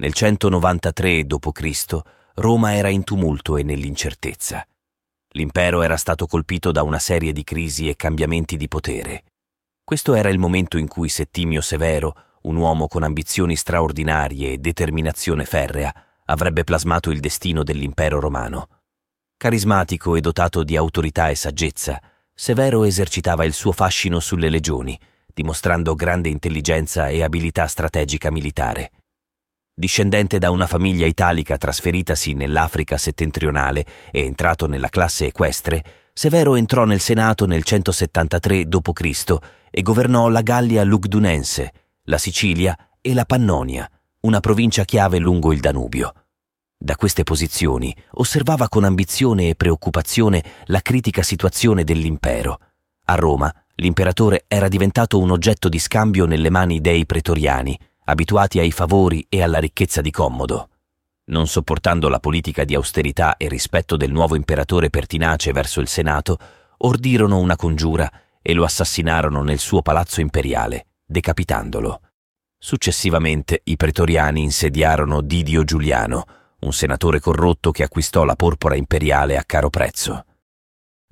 Nel 193 d.C., Roma era in tumulto e nell'incertezza. L'impero era stato colpito da una serie di crisi e cambiamenti di potere. Questo era il momento in cui Settimio Severo, un uomo con ambizioni straordinarie e determinazione ferrea, avrebbe plasmato il destino dell'impero romano. Carismatico e dotato di autorità e saggezza, Severo esercitava il suo fascino sulle legioni, dimostrando grande intelligenza e abilità strategica militare. Discendente da una famiglia italica trasferitasi nell'Africa settentrionale e entrato nella classe equestre, Severo entrò nel Senato nel 173 d.C. e governò la Gallia Lugdunense, la Sicilia e la Pannonia, una provincia chiave lungo il Danubio. Da queste posizioni osservava con ambizione e preoccupazione la critica situazione dell'impero. A Roma l'imperatore era diventato un oggetto di scambio nelle mani dei pretoriani, abituati ai favori e alla ricchezza di Commodo. Non sopportando la politica di austerità e rispetto del nuovo imperatore pertinace verso il Senato, ordirono una congiura e lo assassinarono nel suo palazzo imperiale, decapitandolo. Successivamente i pretoriani insediarono Didio Giuliano, un senatore corrotto che acquistò la porpora imperiale a caro prezzo.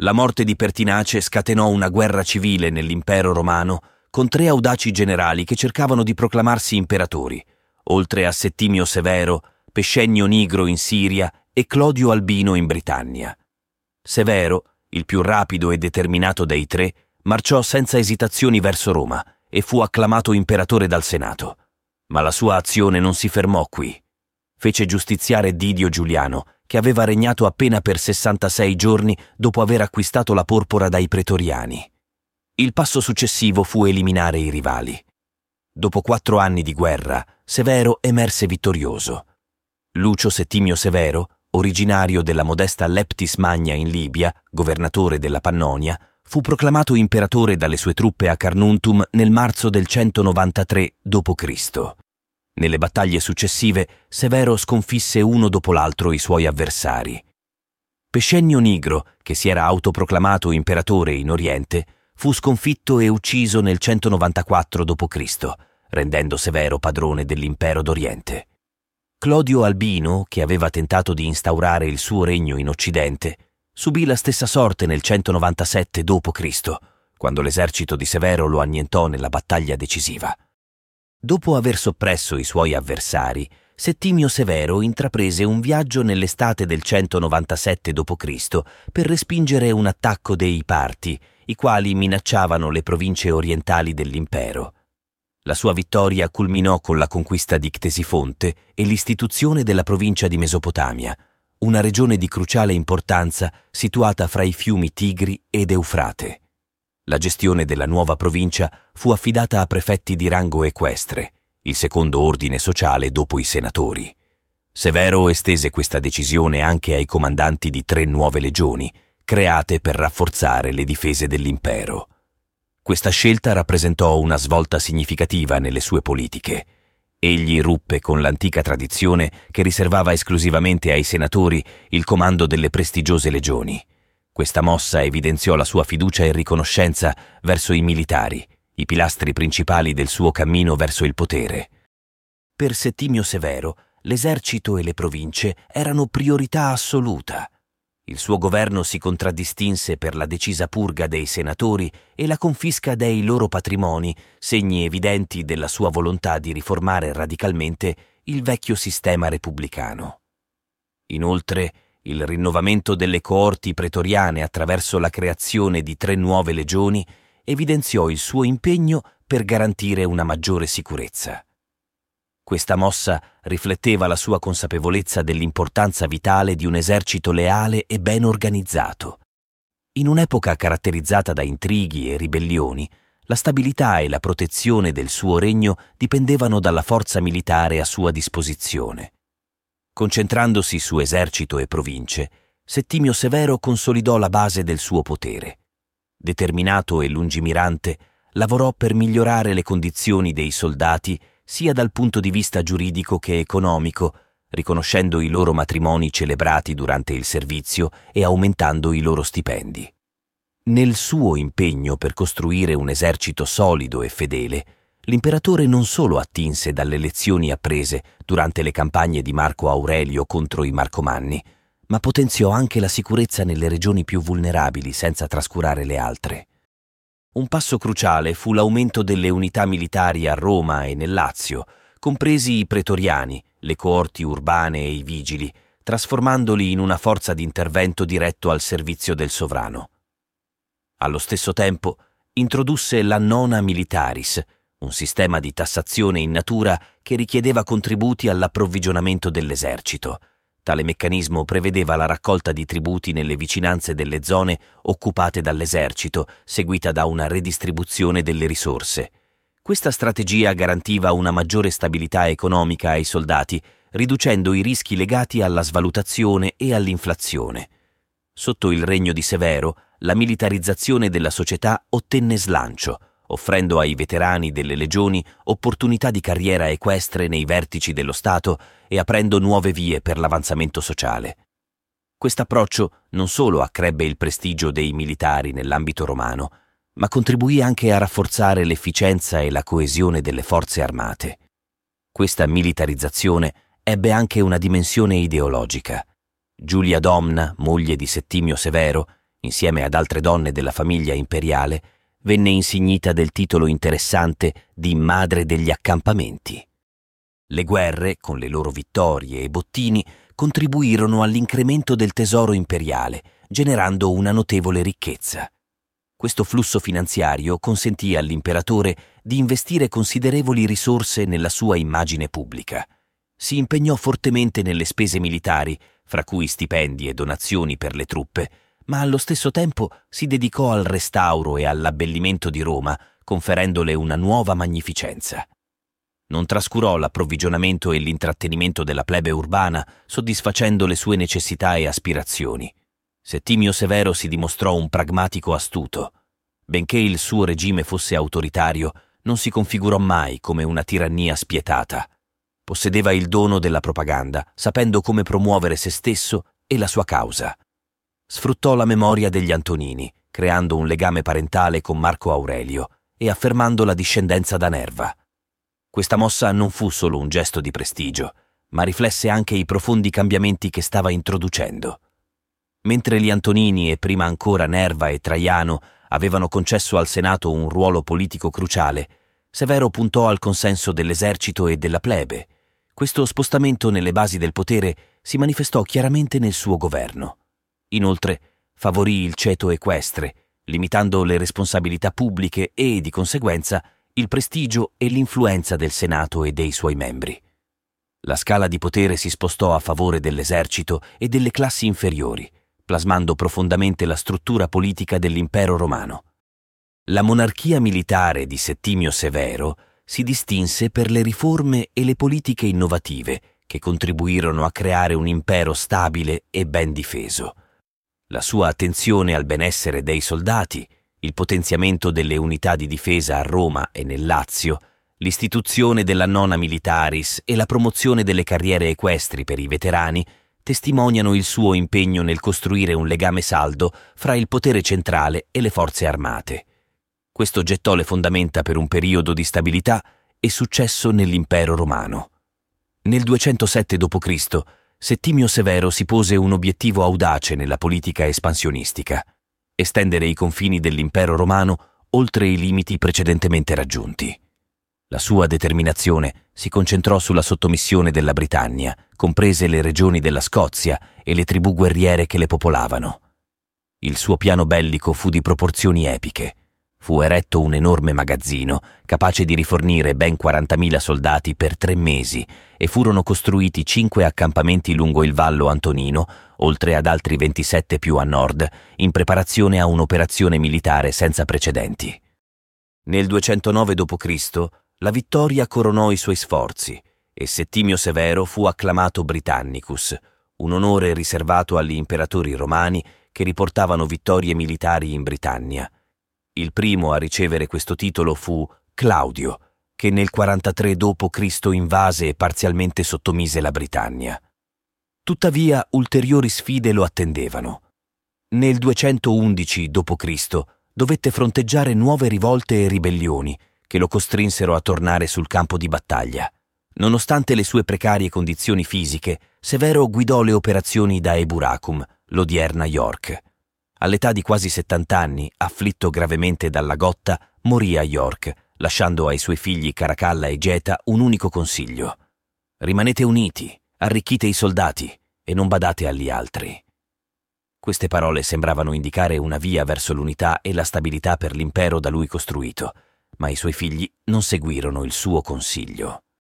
La morte di Pertinace scatenò una guerra civile nell'impero romano con tre audaci generali che cercavano di proclamarsi imperatori, oltre a Settimio Severo, Pescennio Nigro in Siria e Clodio Albino in Britannia. Severo, il più rapido e determinato dei tre, marciò senza esitazioni verso Roma e fu acclamato imperatore dal Senato. Ma la sua azione non si fermò qui. Fece giustiziare Didio Giuliano, che aveva regnato appena per 66 giorni dopo aver acquistato la porpora dai pretoriani. Il passo successivo fu eliminare i rivali. Dopo quattro anni di guerra, Severo emerse vittorioso. Lucio Settimio Severo, originario della modesta Leptis Magna in Libia, governatore della Pannonia, fu proclamato imperatore dalle sue truppe a Carnuntum nel marzo del 193 d.C. Nelle battaglie successive, Severo sconfisse uno dopo l'altro i suoi avversari. Pescennio Nigro, che si era autoproclamato imperatore in Oriente, fu sconfitto e ucciso nel 194 d.C., rendendo Severo padrone dell'impero d'Oriente. Clodio Albino, che aveva tentato di instaurare il suo regno in Occidente, subì la stessa sorte nel 197 d.C., quando l'esercito di Severo lo annientò nella battaglia decisiva. Dopo aver soppresso i suoi avversari, Settimio Severo intraprese un viaggio nell'estate del 197 d.C. per respingere un attacco dei Parti, i quali minacciavano le province orientali dell'impero. La sua vittoria culminò con la conquista di Ctesifonte e l'istituzione della provincia di Mesopotamia, una regione di cruciale importanza situata fra i fiumi Tigri ed Eufrate. La gestione della nuova provincia fu affidata a prefetti di rango equestre, il secondo ordine sociale dopo i senatori. Severo estese questa decisione anche ai comandanti di tre nuove legioni, create per rafforzare le difese dell'impero. Questa scelta rappresentò una svolta significativa nelle sue politiche. Egli ruppe con l'antica tradizione che riservava esclusivamente ai senatori il comando delle prestigiose legioni. Questa mossa evidenziò la sua fiducia e riconoscenza verso i militari, i pilastri principali del suo cammino verso il potere. Per Settimio Severo, l'esercito e le province erano priorità assoluta. Il suo governo si contraddistinse per la decisa purga dei senatori e la confisca dei loro patrimoni, segni evidenti della sua volontà di riformare radicalmente il vecchio sistema repubblicano. Inoltre, il rinnovamento delle coorti pretoriane attraverso la creazione di tre nuove legioni evidenziò il suo impegno per garantire una maggiore sicurezza. Questa mossa rifletteva la sua consapevolezza dell'importanza vitale di un esercito leale e ben organizzato. In un'epoca caratterizzata da intrighi e ribellioni, la stabilità e la protezione del suo regno dipendevano dalla forza militare a sua disposizione. Concentrandosi su esercito e province, Settimio Severo consolidò la base del suo potere. Determinato e lungimirante, lavorò per migliorare le condizioni dei soldati sia dal punto di vista giuridico che economico, riconoscendo i loro matrimoni celebrati durante il servizio e aumentando i loro stipendi. Nel suo impegno per costruire un esercito solido e fedele, l'imperatore non solo attinse dalle lezioni apprese durante le campagne di Marco Aurelio contro i Marcomanni, ma potenziò anche la sicurezza nelle regioni più vulnerabili senza trascurare le altre. Un passo cruciale fu l'aumento delle unità militari a Roma e nel Lazio, compresi i pretoriani, le coorti urbane e i vigili, trasformandoli in una forza di intervento diretto al servizio del sovrano. Allo stesso tempo introdusse la nona militaris, un sistema di tassazione in natura che richiedeva contributi all'approvvigionamento dell'esercito, Tale meccanismo prevedeva la raccolta di tributi nelle vicinanze delle zone occupate dall'esercito, seguita da una redistribuzione delle risorse. Questa strategia garantiva una maggiore stabilità economica ai soldati, riducendo i rischi legati alla svalutazione e all'inflazione. Sotto il regno di Severo, la militarizzazione della società ottenne slancio, offrendo ai veterani delle legioni opportunità di carriera equestre nei vertici dello Stato e aprendo nuove vie per l'avanzamento sociale. Quest'approccio non solo accrebbe il prestigio dei militari nell'ambito romano, ma contribuì anche a rafforzare l'efficienza e la coesione delle forze armate. Questa militarizzazione ebbe anche una dimensione ideologica. Giulia Domna, moglie di Settimio Severo, insieme ad altre donne della famiglia imperiale, venne insignita del titolo interessante di Madre degli accampamenti. Le guerre, con le loro vittorie e bottini, contribuirono all'incremento del tesoro imperiale, generando una notevole ricchezza. Questo flusso finanziario consentì all'imperatore di investire considerevoli risorse nella sua immagine pubblica. Si impegnò fortemente nelle spese militari, fra cui stipendi e donazioni per le truppe, ma allo stesso tempo si dedicò al restauro e all'abbellimento di Roma, conferendole una nuova magnificenza. Non trascurò l'approvvigionamento e l'intrattenimento della plebe urbana, soddisfacendo le sue necessità e aspirazioni. Settimio Severo si dimostrò un pragmatico astuto. Benché il suo regime fosse autoritario, non si configurò mai come una tirannia spietata. Possedeva il dono della propaganda, sapendo come promuovere se stesso e la sua causa sfruttò la memoria degli Antonini, creando un legame parentale con Marco Aurelio e affermando la discendenza da Nerva. Questa mossa non fu solo un gesto di prestigio, ma riflesse anche i profondi cambiamenti che stava introducendo. Mentre gli Antonini e prima ancora Nerva e Traiano avevano concesso al Senato un ruolo politico cruciale, Severo puntò al consenso dell'esercito e della plebe. Questo spostamento nelle basi del potere si manifestò chiaramente nel suo governo. Inoltre, favorì il ceto equestre, limitando le responsabilità pubbliche e, di conseguenza, il prestigio e l'influenza del Senato e dei suoi membri. La scala di potere si spostò a favore dell'esercito e delle classi inferiori, plasmando profondamente la struttura politica dell'impero romano. La monarchia militare di Settimio Severo si distinse per le riforme e le politiche innovative che contribuirono a creare un impero stabile e ben difeso la sua attenzione al benessere dei soldati, il potenziamento delle unità di difesa a Roma e nel Lazio, l'istituzione della nona militaris e la promozione delle carriere equestri per i veterani testimoniano il suo impegno nel costruire un legame saldo fra il potere centrale e le forze armate. Questo gettò le fondamenta per un periodo di stabilità e successo nell'impero romano. Nel 207 d.C. Settimio Severo si pose un obiettivo audace nella politica espansionistica, estendere i confini dell'impero romano oltre i limiti precedentemente raggiunti. La sua determinazione si concentrò sulla sottomissione della Britannia, comprese le regioni della Scozia e le tribù guerriere che le popolavano. Il suo piano bellico fu di proporzioni epiche. Fu eretto un enorme magazzino, capace di rifornire ben 40.000 soldati per tre mesi, e furono costruiti cinque accampamenti lungo il Vallo Antonino, oltre ad altri 27 più a nord, in preparazione a un'operazione militare senza precedenti. Nel 209 d.C. la vittoria coronò i suoi sforzi e Settimio Severo fu acclamato Britannicus, un onore riservato agli imperatori romani che riportavano vittorie militari in Britannia. Il primo a ricevere questo titolo fu Claudio, che nel 43 d.C. invase e parzialmente sottomise la Britannia. Tuttavia ulteriori sfide lo attendevano. Nel 211 d.C. dovette fronteggiare nuove rivolte e ribellioni che lo costrinsero a tornare sul campo di battaglia. Nonostante le sue precarie condizioni fisiche, Severo guidò le operazioni da Eburacum, l'odierna York. All'età di quasi 70 anni, afflitto gravemente dalla gotta, morì a York, lasciando ai suoi figli Caracalla e Geta un unico consiglio. Rimanete uniti, arricchite i soldati e non badate agli altri. Queste parole sembravano indicare una via verso l'unità e la stabilità per l'impero da lui costruito, ma i suoi figli non seguirono il suo consiglio.